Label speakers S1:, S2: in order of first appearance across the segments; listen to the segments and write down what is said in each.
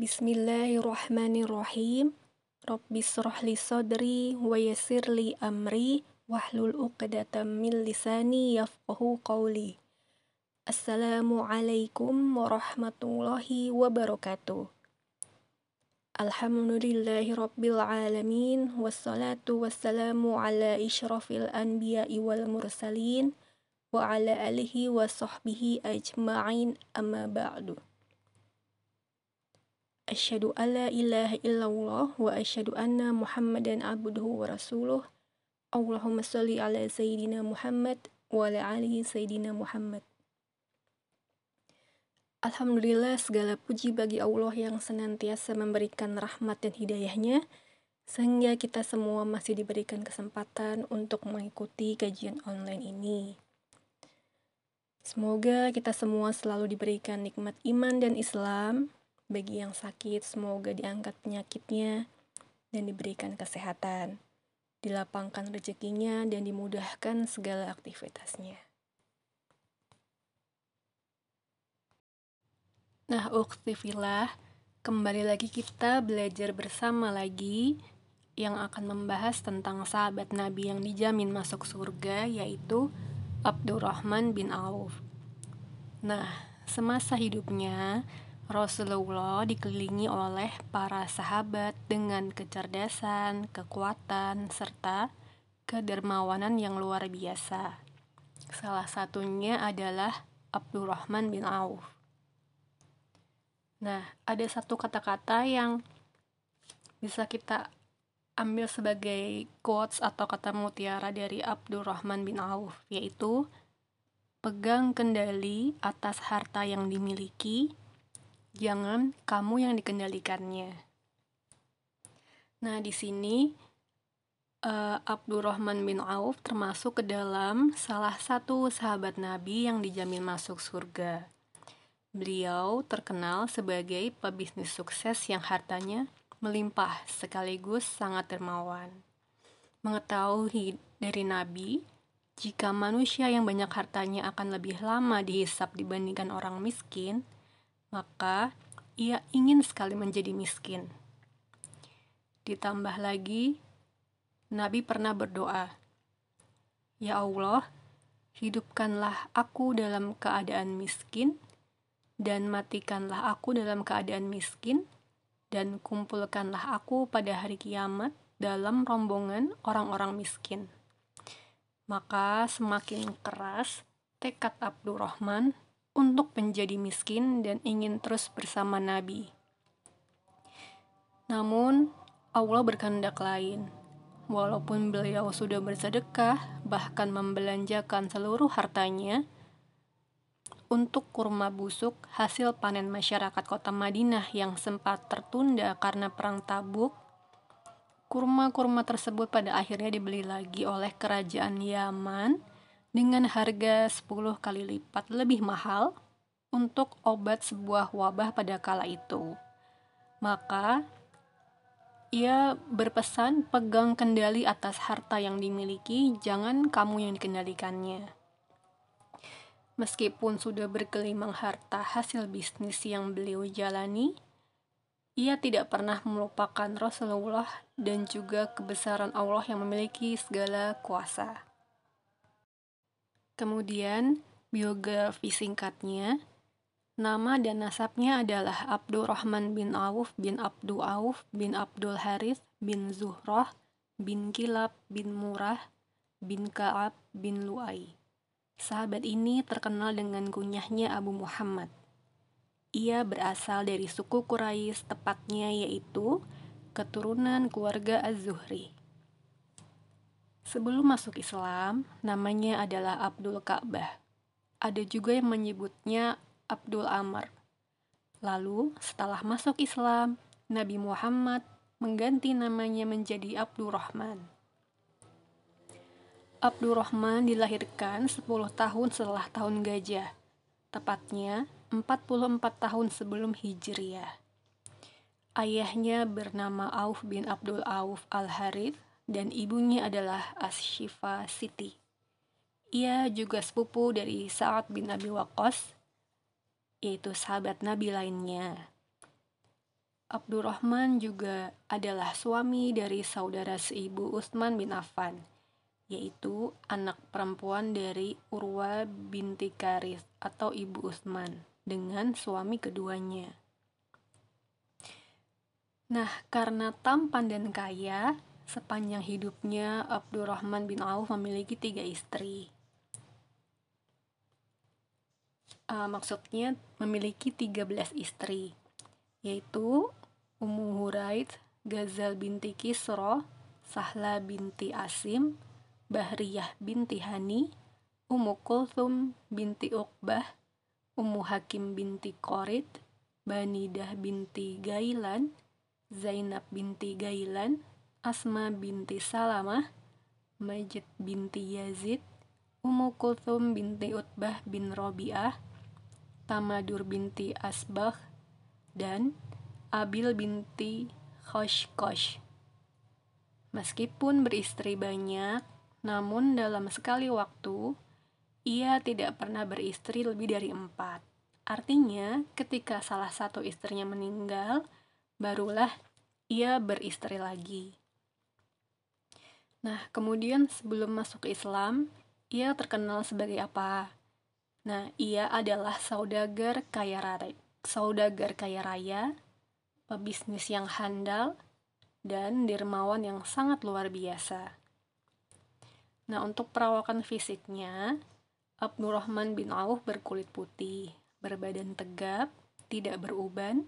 S1: بسم الله الرحمن الرحيم رب اشرح لي صدري ويسر لي أمري واحلل عقدة من لساني يفقه قولي السلام عليكم ورحمة الله وبركاته الحمد لله رب العالمين والصلاة والسلام على إشرف الأنبياء والمرسلين وعلى آله وصحبه أجمعين أما بعد Asyhadu alla ilaha illallah wa asyhadu anna Muhammadan abduhu wa rasuluh. Allahumma salli ala sayyidina Muhammad wa ala alihi sayyidina Muhammad. Alhamdulillah segala puji bagi Allah yang senantiasa memberikan rahmat dan hidayahnya sehingga kita semua masih diberikan kesempatan untuk mengikuti kajian online ini. Semoga kita semua selalu diberikan nikmat iman dan Islam, bagi yang sakit, semoga diangkat penyakitnya dan diberikan kesehatan, dilapangkan rezekinya, dan dimudahkan segala aktivitasnya. Nah, uktifillah, kembali lagi kita belajar bersama lagi yang akan membahas tentang sahabat Nabi yang dijamin masuk surga, yaitu Abdurrahman bin Auf. Nah, semasa hidupnya, Rasulullah dikelilingi oleh para sahabat dengan kecerdasan, kekuatan, serta kedermawanan yang luar biasa. Salah satunya adalah Abdurrahman bin Auf. Nah, ada satu kata-kata yang bisa kita ambil sebagai quotes atau kata mutiara dari Abdurrahman bin Auf, yaitu pegang kendali atas harta yang dimiliki jangan kamu yang dikendalikannya. Nah, di sini uh, Abdurrahman bin Auf termasuk ke dalam salah satu sahabat Nabi yang dijamin masuk surga. Beliau terkenal sebagai pebisnis sukses yang hartanya melimpah sekaligus sangat dermawan. Mengetahui dari Nabi, jika manusia yang banyak hartanya akan lebih lama dihisap dibandingkan orang miskin, maka ia ingin sekali menjadi miskin. Ditambah lagi, Nabi pernah berdoa, "Ya Allah, hidupkanlah aku dalam keadaan miskin, dan matikanlah aku dalam keadaan miskin, dan kumpulkanlah aku pada hari kiamat dalam rombongan orang-orang miskin." Maka semakin keras tekad Abdurrahman untuk menjadi miskin dan ingin terus bersama Nabi. Namun, Allah berkehendak lain. Walaupun beliau sudah bersedekah, bahkan membelanjakan seluruh hartanya untuk kurma busuk hasil panen masyarakat kota Madinah yang sempat tertunda karena perang Tabuk, kurma-kurma tersebut pada akhirnya dibeli lagi oleh kerajaan Yaman dengan harga 10 kali lipat lebih mahal untuk obat sebuah wabah pada kala itu. Maka ia berpesan pegang kendali atas harta yang dimiliki, jangan kamu yang dikendalikannya. Meskipun sudah berkelimang harta hasil bisnis yang beliau jalani, ia tidak pernah melupakan Rasulullah dan juga kebesaran Allah yang memiliki segala kuasa. Kemudian, biografi singkatnya, nama dan nasabnya adalah Abdurrahman bin Auf bin Abdul Auf bin Abdul Harith bin Zuhrah bin Kilab bin Murah bin Ka'ab bin Lu'ai. Sahabat ini terkenal dengan kunyahnya Abu Muhammad. Ia berasal dari suku Quraisy, tepatnya yaitu keturunan keluarga Az-Zuhri. Sebelum masuk Islam, namanya adalah Abdul Ka'bah. Ada juga yang menyebutnya Abdul Amr. Lalu, setelah masuk Islam, Nabi Muhammad mengganti namanya menjadi Abdurrahman. Abdurrahman dilahirkan 10 tahun setelah tahun gajah, tepatnya 44 tahun sebelum Hijriah. Ayahnya bernama Auf bin Abdul Auf al-Harith dan ibunya adalah Ashifa Siti. Ia juga sepupu dari Sa'ad bin Abi Waqqas, yaitu sahabat Nabi lainnya. Abdurrahman juga adalah suami dari saudara seibu Utsman bin Affan, yaitu anak perempuan dari Urwa binti Karis atau ibu Utsman dengan suami keduanya. Nah, karena tampan dan kaya, sepanjang hidupnya Abdurrahman bin Auf memiliki tiga istri. Uh, maksudnya memiliki 13 istri, yaitu Ummu Huraid, Gazal binti Kisro, Sahla binti Asim, Bahriyah binti Hani, Ummu Kulthum binti Uqbah, Ummu Hakim binti Qorid, Banidah binti Gailan, Zainab binti Gailan, Asma binti Salamah, Majid binti Yazid, Ummu Kulthum binti Utbah bin Robiah, Tamadur binti Asbah, dan Abil binti Khoshkosh. Meskipun beristri banyak, namun dalam sekali waktu, ia tidak pernah beristri lebih dari empat. Artinya, ketika salah satu istrinya meninggal, barulah ia beristri lagi. Nah, kemudian sebelum masuk Islam, ia terkenal sebagai apa? Nah, ia adalah saudagar kaya raya, saudagar kaya raya pebisnis yang handal, dan dermawan yang sangat luar biasa. Nah, untuk perawakan fisiknya, Abdurrahman bin Auf berkulit putih, berbadan tegap, tidak beruban,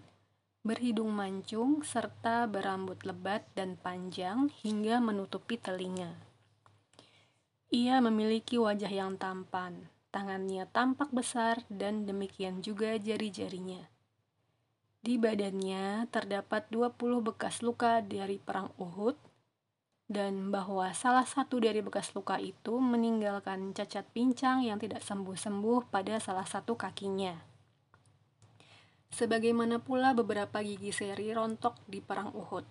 S1: berhidung mancung, serta berambut lebat dan panjang hingga menutupi telinga. Ia memiliki wajah yang tampan, tangannya tampak besar, dan demikian juga jari-jarinya. Di badannya terdapat 20 bekas luka dari perang Uhud dan bahwa salah satu dari bekas luka itu meninggalkan cacat pincang yang tidak sembuh-sembuh pada salah satu kakinya. Sebagaimana pula beberapa gigi seri rontok di perang Uhud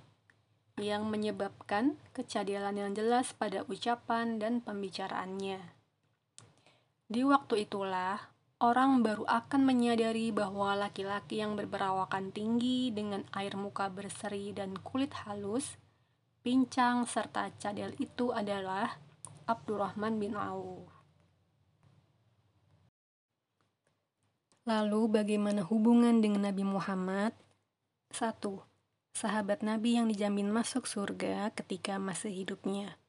S1: yang menyebabkan kecadilan yang jelas pada ucapan dan pembicaraannya. Di waktu itulah orang baru akan menyadari bahwa laki-laki yang berberawakan tinggi dengan air muka berseri dan kulit halus, pincang serta cadel itu adalah Abdurrahman bin Auf. Lalu bagaimana hubungan dengan Nabi Muhammad? 1. Sahabat Nabi yang dijamin masuk surga ketika masih hidupnya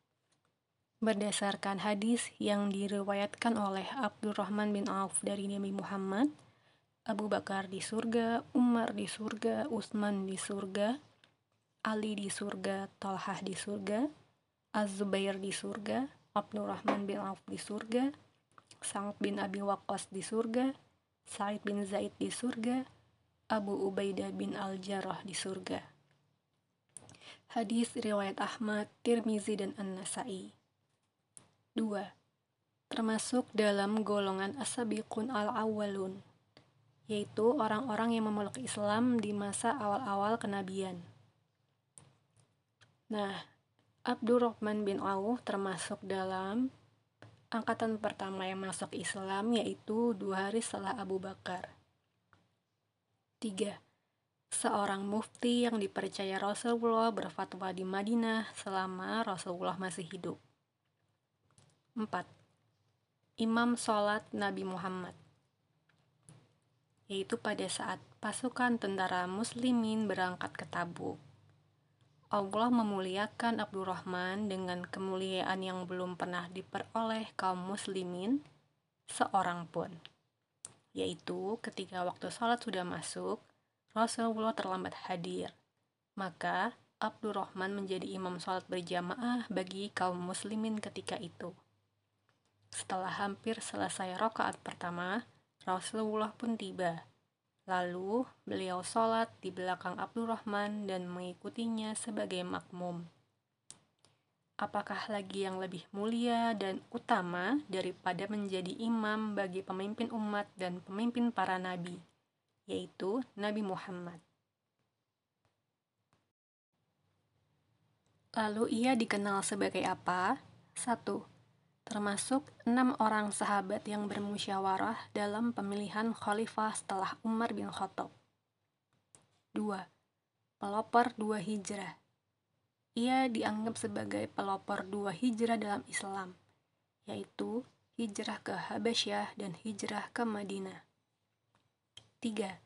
S1: berdasarkan hadis yang diriwayatkan oleh Abdurrahman bin Auf dari Nabi Muhammad, Abu Bakar di surga, Umar di surga, Utsman di surga, Ali di surga, Talhah di surga, Az-Zubair di surga, Abdurrahman bin Auf di surga, Sa'ad bin Abi Waqqas di surga, Sa'id bin Zaid di surga, Abu Ubaidah bin Al-Jarrah di surga. Hadis riwayat Ahmad, Tirmizi dan An-Nasai. 2. Termasuk dalam golongan asabiqun al-awwalun, yaitu orang-orang yang memeluk Islam di masa awal-awal kenabian. Nah, Abdurrahman bin Auf termasuk dalam angkatan pertama yang masuk Islam yaitu dua hari setelah Abu Bakar. 3. Seorang mufti yang dipercaya Rasulullah berfatwa di Madinah selama Rasulullah masih hidup. 4. Imam Sholat Nabi Muhammad yaitu pada saat pasukan tentara muslimin berangkat ke Tabuk. Allah memuliakan Abdurrahman dengan kemuliaan yang belum pernah diperoleh kaum muslimin seorang pun. Yaitu ketika waktu sholat sudah masuk, Rasulullah terlambat hadir. Maka Abdurrahman menjadi imam sholat berjamaah bagi kaum muslimin ketika itu. Setelah hampir selesai rokaat pertama, Rasulullah pun tiba. Lalu beliau sholat di belakang Abdurrahman dan mengikutinya sebagai makmum. Apakah lagi yang lebih mulia dan utama daripada menjadi imam bagi pemimpin umat dan pemimpin para nabi, yaitu Nabi Muhammad? Lalu ia dikenal sebagai apa? Satu, termasuk enam orang sahabat yang bermusyawarah dalam pemilihan khalifah setelah Umar bin Khattab. 2. pelopor dua hijrah. Ia dianggap sebagai pelopor dua hijrah dalam Islam, yaitu hijrah ke Habasyah dan hijrah ke Madinah. 3.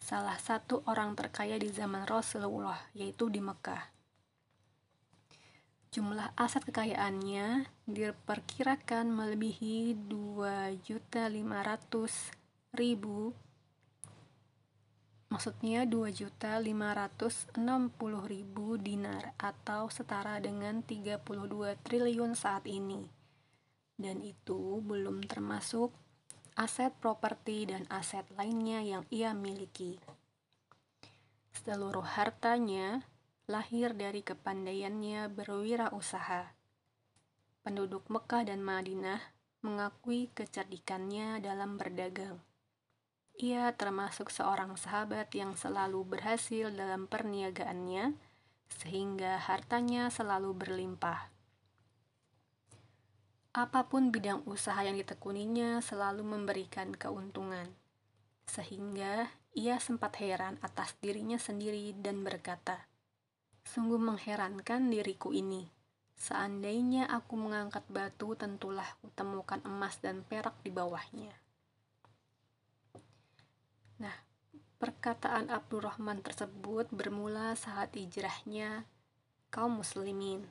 S1: Salah satu orang terkaya di zaman Rasulullah, yaitu di Mekah. Jumlah aset kekayaannya diperkirakan melebihi 2.500.000 maksudnya 2.560.000 dinar atau setara dengan 32 triliun saat ini dan itu belum termasuk aset properti dan aset lainnya yang ia miliki. Seluruh hartanya lahir dari kepandaiannya berwirausaha. Penduduk Mekah dan Madinah mengakui kecerdikannya dalam berdagang. Ia termasuk seorang sahabat yang selalu berhasil dalam perniagaannya, sehingga hartanya selalu berlimpah. Apa pun bidang usaha yang ditekuninya selalu memberikan keuntungan. Sehingga ia sempat heran atas dirinya sendiri dan berkata, Sungguh mengherankan diriku ini. Seandainya aku mengangkat batu, tentulah kutemukan emas dan perak di bawahnya. Nah, perkataan Abdurrahman tersebut bermula saat hijrahnya kaum muslimin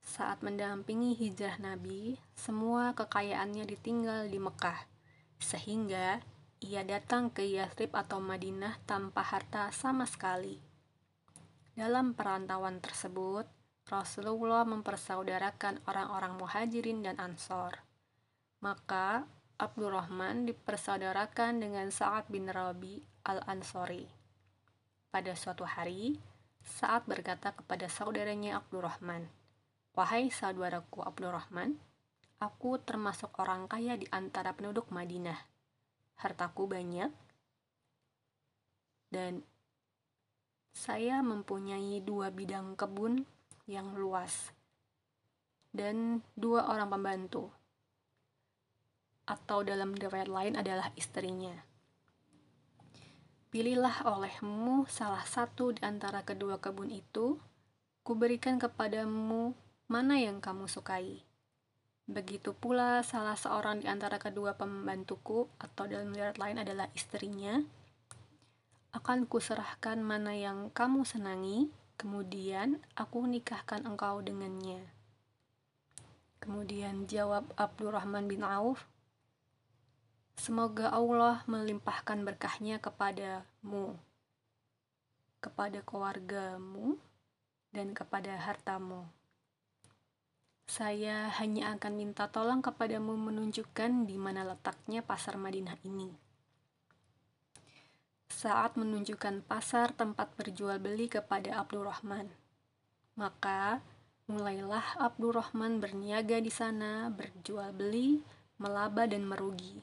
S1: saat mendampingi hijrah Nabi, semua kekayaannya ditinggal di Mekah, sehingga ia datang ke Yathrib atau Madinah tanpa harta sama sekali. Dalam perantauan tersebut, Rasulullah mempersaudarakan orang-orang muhajirin dan ansor. Maka Abdurrahman dipersaudarakan dengan Sa'ad bin Rabi al-Ansori. Pada suatu hari, Sa'ad berkata kepada saudaranya Abdurrahman, Wahai saudaraku Abdurrahman, aku termasuk orang kaya di antara penduduk Madinah. Hartaku banyak, dan saya mempunyai dua bidang kebun yang luas dan dua orang pembantu, atau dalam riwayat lain adalah istrinya. Pilihlah olehmu salah satu di antara kedua kebun itu, kuberikan kepadamu mana yang kamu sukai. Begitu pula salah seorang di antara kedua pembantuku atau dalam riwayat lain adalah istrinya, akan kuserahkan mana yang kamu senangi, kemudian aku nikahkan engkau dengannya. Kemudian jawab Abdurrahman bin Auf, Semoga Allah melimpahkan berkahnya kepadamu, kepada keluargamu, dan kepada hartamu. Saya hanya akan minta tolong kepadamu menunjukkan di mana letaknya pasar Madinah ini. Saat menunjukkan pasar tempat berjual beli kepada Abdurrahman, maka mulailah Abdurrahman berniaga di sana, berjual beli, melaba dan merugi.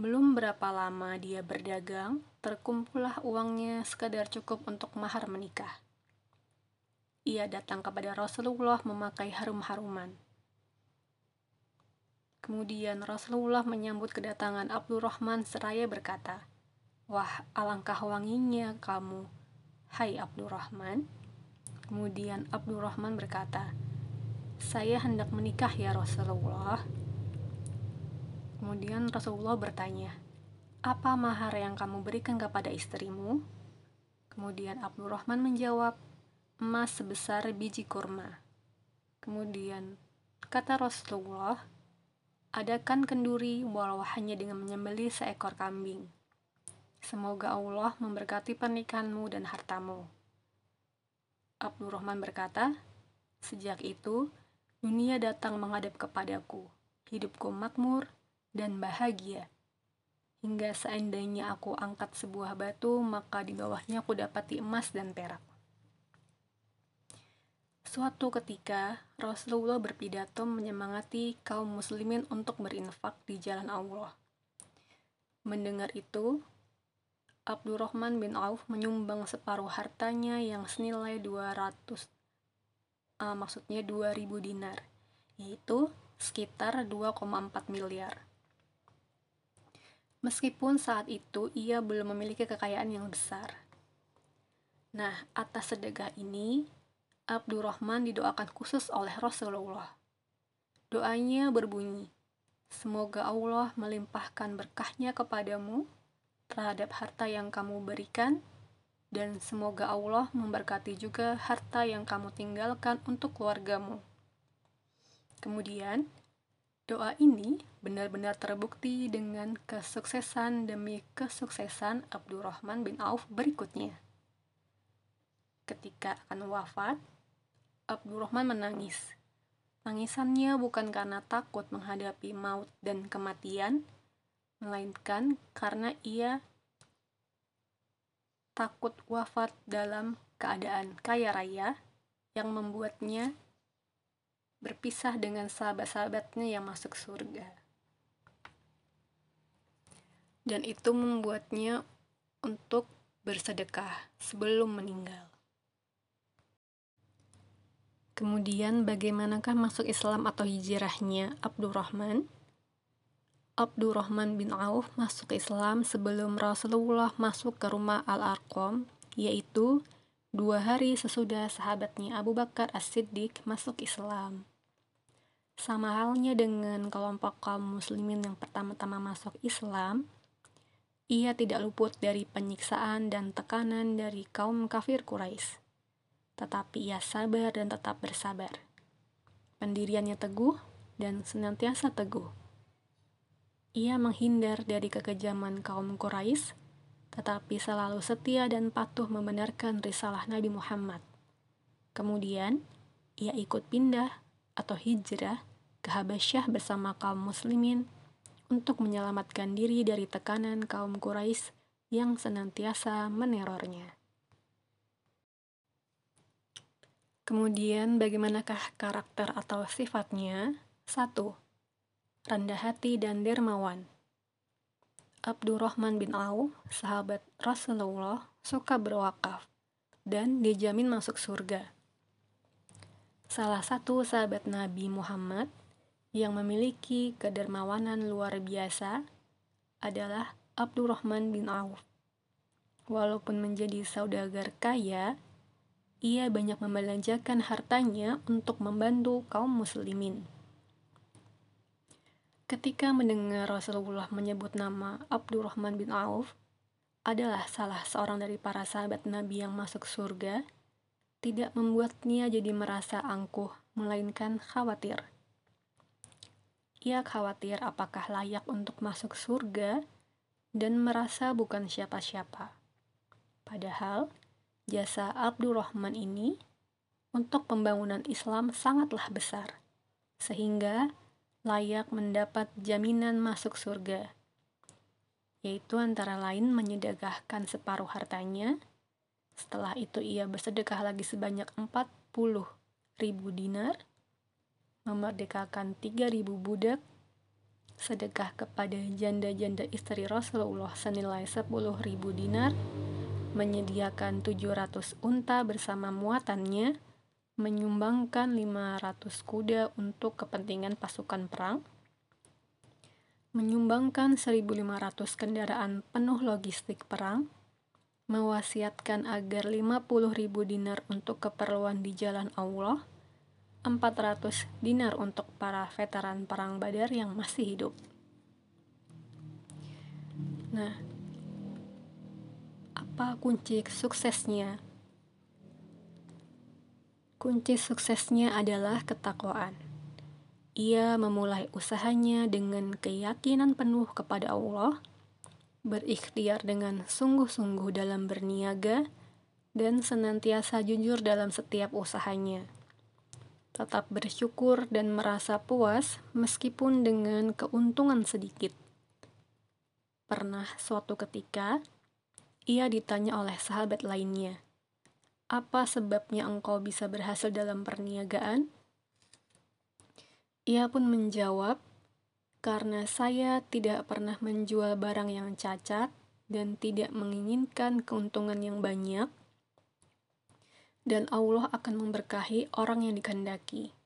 S1: Belum berapa lama dia berdagang, terkumpullah uangnya sekadar cukup untuk mahar menikah ia datang kepada Rasulullah memakai harum-haruman. Kemudian Rasulullah menyambut kedatangan Abdurrahman seraya berkata, Wah, alangkah wanginya kamu, hai Abdurrahman. Kemudian Abdurrahman berkata, Saya hendak menikah ya Rasulullah. Kemudian Rasulullah bertanya, Apa mahar yang kamu berikan kepada istrimu? Kemudian Abdurrahman menjawab, emas sebesar biji kurma. Kemudian, kata Rasulullah, adakan kenduri walau hanya dengan menyembelih seekor kambing. Semoga Allah memberkati pernikahanmu dan hartamu. Abdurrahman berkata, Sejak itu, dunia datang menghadap kepadaku. Hidupku makmur dan bahagia. Hingga seandainya aku angkat sebuah batu, maka di bawahnya aku dapati emas dan perak. Suatu ketika, Rasulullah berpidato menyemangati kaum muslimin untuk berinfak di jalan Allah. Mendengar itu, Abdurrahman bin Auf menyumbang separuh hartanya yang senilai 200 uh, maksudnya 2000 dinar, yaitu sekitar 2,4 miliar. Meskipun saat itu ia belum memiliki kekayaan yang besar. Nah, atas sedekah ini, Abdurrahman didoakan khusus oleh Rasulullah. Doanya berbunyi, Semoga Allah melimpahkan berkahnya kepadamu terhadap harta yang kamu berikan, dan semoga Allah memberkati juga harta yang kamu tinggalkan untuk keluargamu. Kemudian, doa ini benar-benar terbukti dengan kesuksesan demi kesuksesan Abdurrahman bin Auf berikutnya. Ketika akan wafat, Abdurrahman menangis Tangisannya bukan karena takut menghadapi maut dan kematian, melainkan karena ia takut wafat dalam keadaan kaya raya yang membuatnya berpisah dengan sahabat-sahabatnya yang masuk surga. Dan itu membuatnya untuk bersedekah sebelum meninggal. Kemudian bagaimanakah masuk Islam atau hijrahnya Abdurrahman? Abdurrahman bin Auf masuk Islam sebelum Rasulullah masuk ke rumah Al-Arqam, yaitu dua hari sesudah sahabatnya Abu Bakar As-Siddiq masuk Islam. Sama halnya dengan kelompok kaum muslimin yang pertama-tama masuk Islam, ia tidak luput dari penyiksaan dan tekanan dari kaum kafir Quraisy tetapi ia sabar dan tetap bersabar. Pendiriannya teguh dan senantiasa teguh. Ia menghindar dari kekejaman kaum Quraisy, tetapi selalu setia dan patuh membenarkan risalah Nabi Muhammad. Kemudian, ia ikut pindah atau hijrah ke Habasyah bersama kaum muslimin untuk menyelamatkan diri dari tekanan kaum Quraisy yang senantiasa menerornya. Kemudian bagaimanakah karakter atau sifatnya? 1. Rendah hati dan dermawan. Abdurrahman bin Auf, sahabat Rasulullah, suka berwakaf dan dijamin masuk surga. Salah satu sahabat Nabi Muhammad yang memiliki kedermawanan luar biasa adalah Abdurrahman bin Auf. Walaupun menjadi saudagar kaya, ia banyak membelanjakan hartanya untuk membantu kaum muslimin. Ketika mendengar Rasulullah menyebut nama Abdurrahman bin Auf adalah salah seorang dari para sahabat Nabi yang masuk surga, tidak membuatnya jadi merasa angkuh, melainkan khawatir. Ia khawatir apakah layak untuk masuk surga dan merasa bukan siapa-siapa. Padahal, Jasa Abdurrahman ini untuk pembangunan Islam sangatlah besar, sehingga layak mendapat jaminan masuk surga, yaitu antara lain menyedekahkan separuh hartanya, setelah itu ia bersedekah lagi sebanyak 40 ribu dinar, memerdekakan 3 ribu budak, sedekah kepada janda-janda istri Rasulullah senilai 10 ribu dinar, menyediakan 700 unta bersama muatannya, menyumbangkan 500 kuda untuk kepentingan pasukan perang, menyumbangkan 1.500 kendaraan penuh logistik perang, mewasiatkan agar 50.000 dinar untuk keperluan di jalan Allah, 400 dinar untuk para veteran perang Badar yang masih hidup. Nah, apa kunci suksesnya? Kunci suksesnya adalah ketakwaan. Ia memulai usahanya dengan keyakinan penuh kepada Allah, berikhtiar dengan sungguh-sungguh dalam berniaga, dan senantiasa jujur dalam setiap usahanya. Tetap bersyukur dan merasa puas meskipun dengan keuntungan sedikit. Pernah suatu ketika, ia ditanya oleh sahabat lainnya, "Apa sebabnya engkau bisa berhasil dalam perniagaan?" Ia pun menjawab, "Karena saya tidak pernah menjual barang yang cacat dan tidak menginginkan keuntungan yang banyak, dan Allah akan memberkahi orang yang dikehendaki."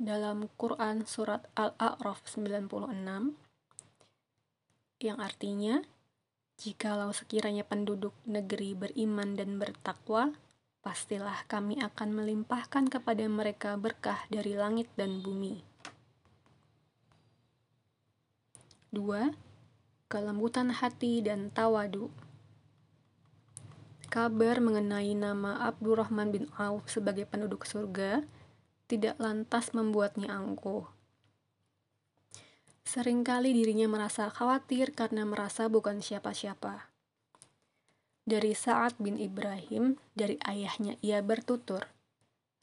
S1: Dalam Quran Surat Al-A'raf 96, yang artinya, Jikalau sekiranya penduduk negeri beriman dan bertakwa, pastilah kami akan melimpahkan kepada mereka berkah dari langit dan bumi. 2. Kelembutan hati dan tawadu. Kabar mengenai nama Abdurrahman bin Auf sebagai penduduk surga tidak lantas membuatnya angkuh. Seringkali dirinya merasa khawatir karena merasa bukan siapa-siapa. Dari Sa'ad bin Ibrahim, dari ayahnya ia bertutur,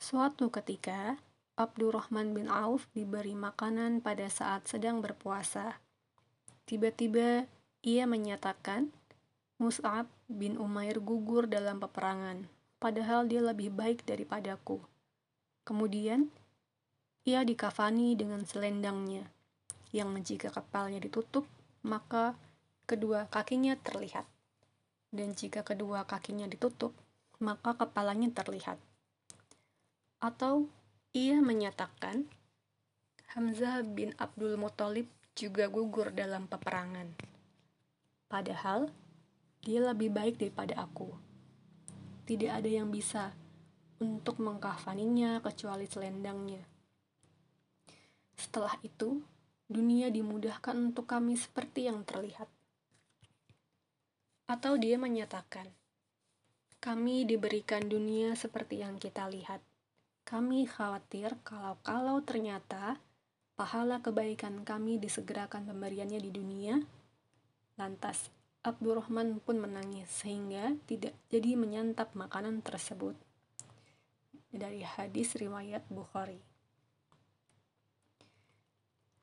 S1: Suatu ketika, Abdurrahman bin Auf diberi makanan pada saat sedang berpuasa. Tiba-tiba ia menyatakan, Mus'ab bin Umair gugur dalam peperangan, padahal dia lebih baik daripadaku. Kemudian, ia dikafani dengan selendangnya yang jika kepalanya ditutup, maka kedua kakinya terlihat. Dan jika kedua kakinya ditutup, maka kepalanya terlihat. Atau ia menyatakan, Hamzah bin Abdul Muthalib juga gugur dalam peperangan. Padahal, dia lebih baik daripada aku. Tidak ada yang bisa untuk mengkafaninya kecuali selendangnya. Setelah itu, dunia dimudahkan untuk kami seperti yang terlihat. Atau dia menyatakan, kami diberikan dunia seperti yang kita lihat. Kami khawatir kalau-kalau ternyata pahala kebaikan kami disegerakan pemberiannya di dunia, lantas Abdurrahman pun menangis sehingga tidak jadi menyantap makanan tersebut. Dari hadis riwayat Bukhari.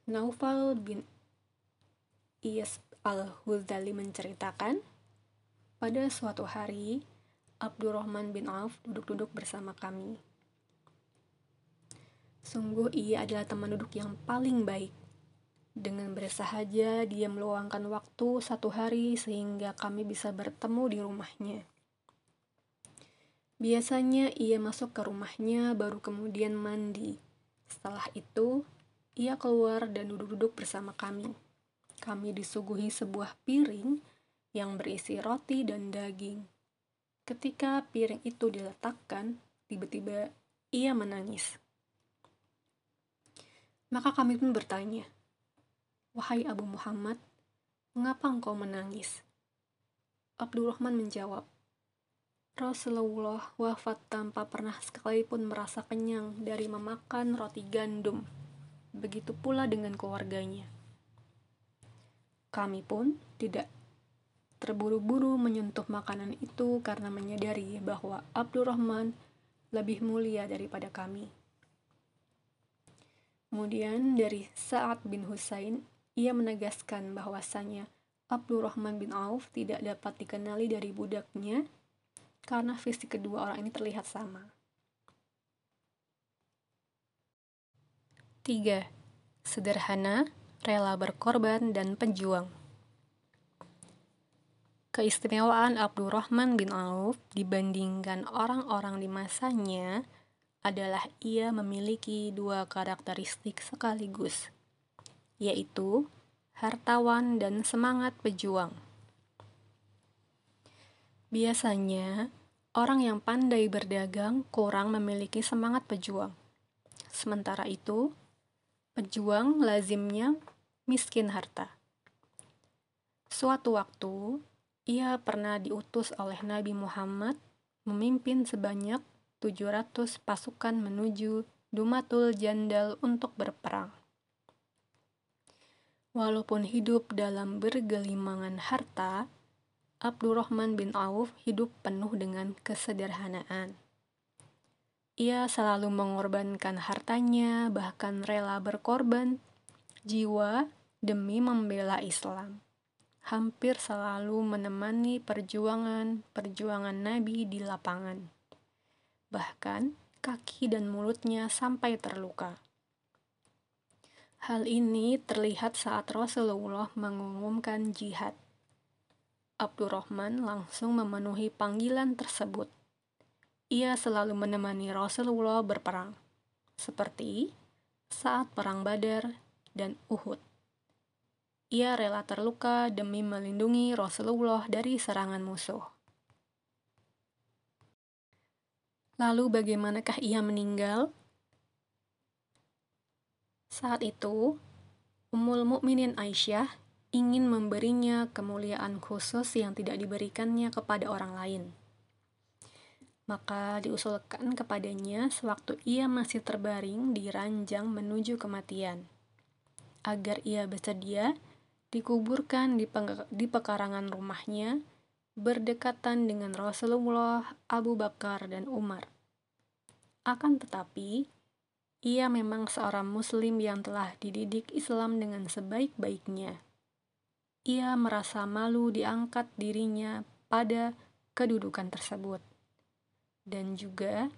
S1: Naufal bin Iyas al-Huzali menceritakan, pada suatu hari, Abdurrahman bin Auf duduk-duduk bersama kami. Sungguh ia adalah teman duduk yang paling baik. Dengan bersahaja, dia meluangkan waktu satu hari sehingga kami bisa bertemu di rumahnya. Biasanya ia masuk ke rumahnya baru kemudian mandi. Setelah itu, ia keluar dan duduk-duduk bersama kami. Kami disuguhi sebuah piring yang berisi roti dan daging. Ketika piring itu diletakkan, tiba-tiba ia menangis. Maka kami pun bertanya, Wahai Abu Muhammad, mengapa engkau menangis? Abdurrahman menjawab, Rasulullah wafat tanpa pernah sekalipun merasa kenyang dari memakan roti gandum begitu pula dengan keluarganya. Kami pun tidak terburu-buru menyentuh makanan itu karena menyadari bahwa Abdurrahman lebih mulia daripada kami. Kemudian dari Sa'ad bin Husain, ia menegaskan bahwasanya Abdurrahman bin Auf tidak dapat dikenali dari budaknya karena fisik kedua orang ini terlihat sama. 3. Sederhana, rela berkorban, dan pejuang. Keistimewaan Abdurrahman bin Auf dibandingkan orang-orang di masanya adalah ia memiliki dua karakteristik sekaligus, yaitu hartawan dan semangat pejuang. Biasanya, orang yang pandai berdagang kurang memiliki semangat pejuang. Sementara itu, Pejuang lazimnya miskin harta. Suatu waktu, ia pernah diutus oleh Nabi Muhammad memimpin sebanyak 700 pasukan menuju Dumatul Jandal untuk berperang. Walaupun hidup dalam bergelimangan harta, Abdurrahman bin Auf hidup penuh dengan kesederhanaan. Ia selalu mengorbankan hartanya, bahkan rela berkorban jiwa demi membela Islam. Hampir selalu menemani perjuangan-perjuangan Nabi di lapangan. Bahkan kaki dan mulutnya sampai terluka. Hal ini terlihat saat Rasulullah mengumumkan jihad. Abdurrahman langsung memenuhi panggilan tersebut ia selalu menemani Rasulullah berperang, seperti saat Perang Badar dan Uhud. ia rela terluka demi melindungi Rasulullah dari serangan musuh. Lalu bagaimanakah ia meninggal? Saat itu, Ummul Mukminin Aisyah ingin memberinya kemuliaan khusus yang tidak diberikannya kepada orang lain. Maka diusulkan kepadanya sewaktu ia masih terbaring di ranjang menuju kematian, agar ia bersedia dikuburkan di, di pekarangan rumahnya berdekatan dengan Rasulullah, Abu Bakar, dan Umar. Akan tetapi, ia memang seorang Muslim yang telah dididik Islam dengan sebaik-baiknya. Ia merasa malu diangkat dirinya pada kedudukan tersebut, dan juga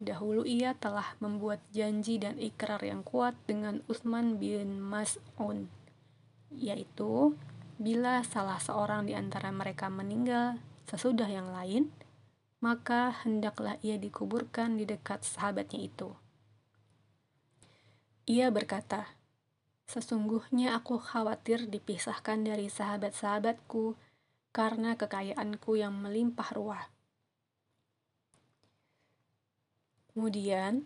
S1: dahulu ia telah membuat janji dan ikrar yang kuat dengan Utsman bin Mas'un, yaitu Bila salah seorang di antara mereka meninggal sesudah yang lain, maka hendaklah ia dikuburkan di dekat sahabatnya itu. Ia berkata, Sesungguhnya aku khawatir dipisahkan dari sahabat-sahabatku karena kekayaanku yang melimpah ruah. Kemudian,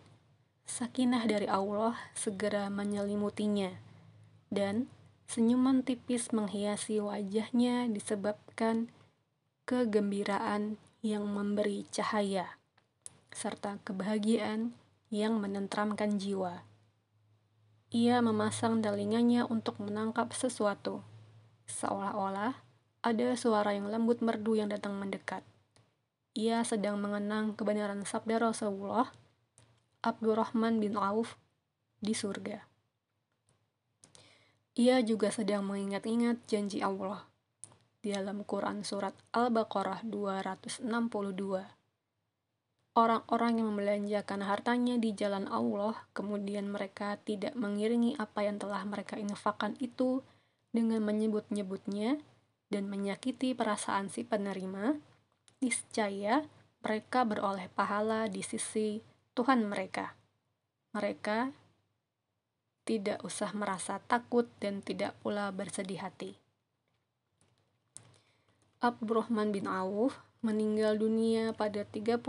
S1: sakinah dari Allah segera menyelimutinya, dan Senyuman tipis menghiasi wajahnya disebabkan kegembiraan yang memberi cahaya, serta kebahagiaan yang menentramkan jiwa. Ia memasang telinganya untuk menangkap sesuatu, seolah-olah ada suara yang lembut merdu yang datang mendekat. Ia sedang mengenang kebenaran sabda Rasulullah, Abdurrahman bin Auf, di surga. Ia juga sedang mengingat-ingat janji Allah di dalam Quran Surat Al-Baqarah 262. Orang-orang yang membelanjakan hartanya di jalan Allah, kemudian mereka tidak mengiringi apa yang telah mereka infakkan itu dengan menyebut-nyebutnya dan menyakiti perasaan si penerima, niscaya mereka beroleh pahala di sisi Tuhan mereka. Mereka tidak usah merasa takut dan tidak pula bersedih hati. Abdurrahman bin Auf meninggal dunia pada 31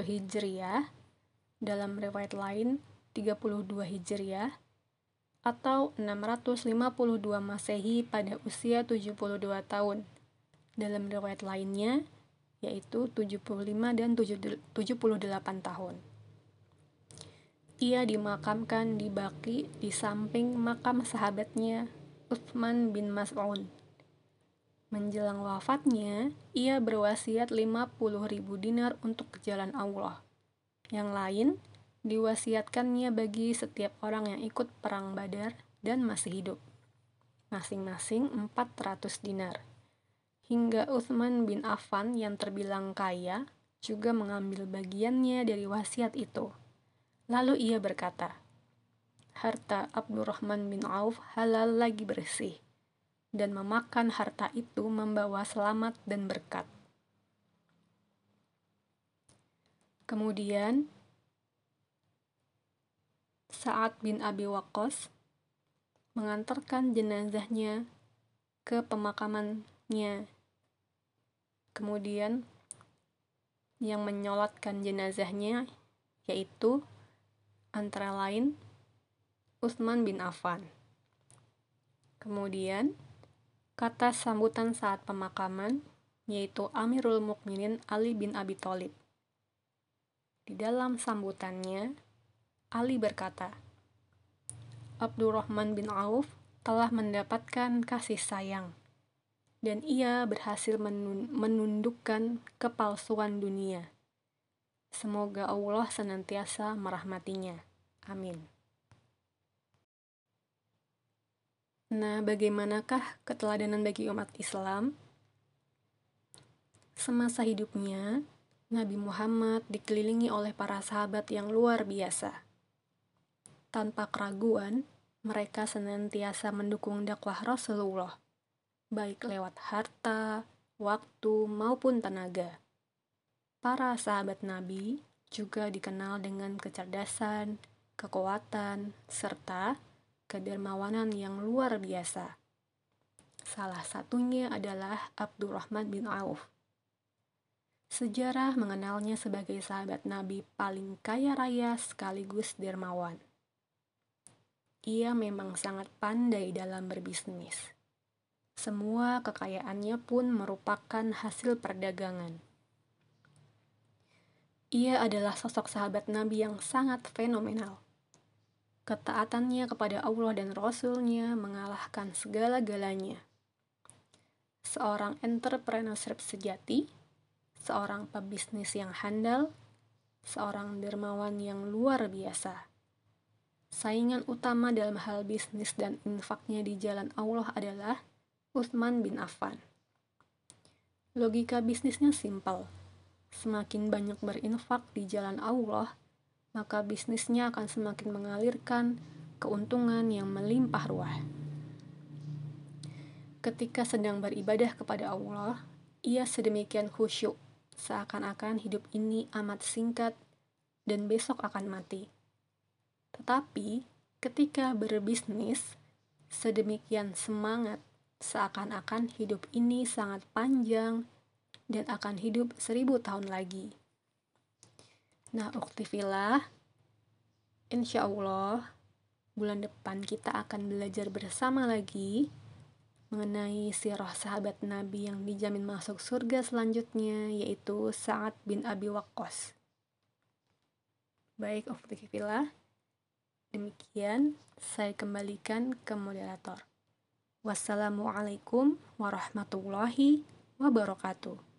S1: Hijriah, dalam riwayat lain 32 Hijriah, atau 652 Masehi pada usia 72 tahun. Dalam riwayat lainnya, yaitu 75 dan 78 tahun. Ia dimakamkan di Baki di samping makam sahabatnya Uthman bin Mas'un. Menjelang wafatnya, ia berwasiat 50 ribu dinar untuk jalan Allah. Yang lain, diwasiatkannya bagi setiap orang yang ikut perang badar dan masih hidup. Masing-masing 400 dinar. Hingga Uthman bin Affan yang terbilang kaya juga mengambil bagiannya dari wasiat itu. Lalu ia berkata, Harta Abdurrahman bin Auf halal lagi bersih, dan memakan harta itu membawa selamat dan berkat. Kemudian, saat bin Abi Waqqas mengantarkan jenazahnya ke pemakamannya. Kemudian, yang menyolatkan jenazahnya yaitu antara lain Utsman bin Affan. Kemudian, kata sambutan saat pemakaman yaitu Amirul Mukminin Ali bin Abi Thalib. Di dalam sambutannya, Ali berkata, Abdurrahman bin Auf telah mendapatkan kasih sayang, dan ia berhasil menundukkan kepalsuan dunia. Semoga Allah senantiasa merahmatinya. Amin. Nah, bagaimanakah keteladanan bagi umat Islam? Semasa hidupnya, Nabi Muhammad dikelilingi oleh para sahabat yang luar biasa. Tanpa keraguan, mereka senantiasa mendukung dakwah Rasulullah, baik lewat harta, waktu, maupun tenaga. Para sahabat Nabi juga dikenal dengan kecerdasan, kekuatan, serta kedermawanan yang luar biasa. Salah satunya adalah Abdurrahman bin Auf. Sejarah mengenalnya sebagai sahabat Nabi paling kaya raya sekaligus dermawan. Ia memang sangat pandai dalam berbisnis. Semua kekayaannya pun merupakan hasil perdagangan. Ia adalah sosok sahabat Nabi yang sangat fenomenal. Ketaatannya kepada Allah dan Rasul-Nya mengalahkan segala-galanya. Seorang entrepreneur sejati, seorang pebisnis yang handal, seorang dermawan yang luar biasa. Saingan utama dalam hal bisnis dan infaknya di jalan Allah adalah Utsman bin Affan. Logika bisnisnya simpel. Semakin banyak berinfak di jalan Allah, maka bisnisnya akan semakin mengalirkan keuntungan yang melimpah ruah. Ketika sedang beribadah kepada Allah, ia sedemikian khusyuk, seakan-akan hidup ini amat singkat dan besok akan mati. Tetapi ketika berbisnis, sedemikian semangat seakan-akan hidup ini sangat panjang dan akan hidup seribu tahun lagi. Nah, uktifilah, insya Allah bulan depan kita akan belajar bersama lagi mengenai sirah sahabat Nabi yang dijamin masuk surga selanjutnya, yaitu Sa'ad bin Abi Waqqas. Baik, uktifilah. Demikian, saya kembalikan ke moderator. Wassalamualaikum warahmatullahi wabarakatuh.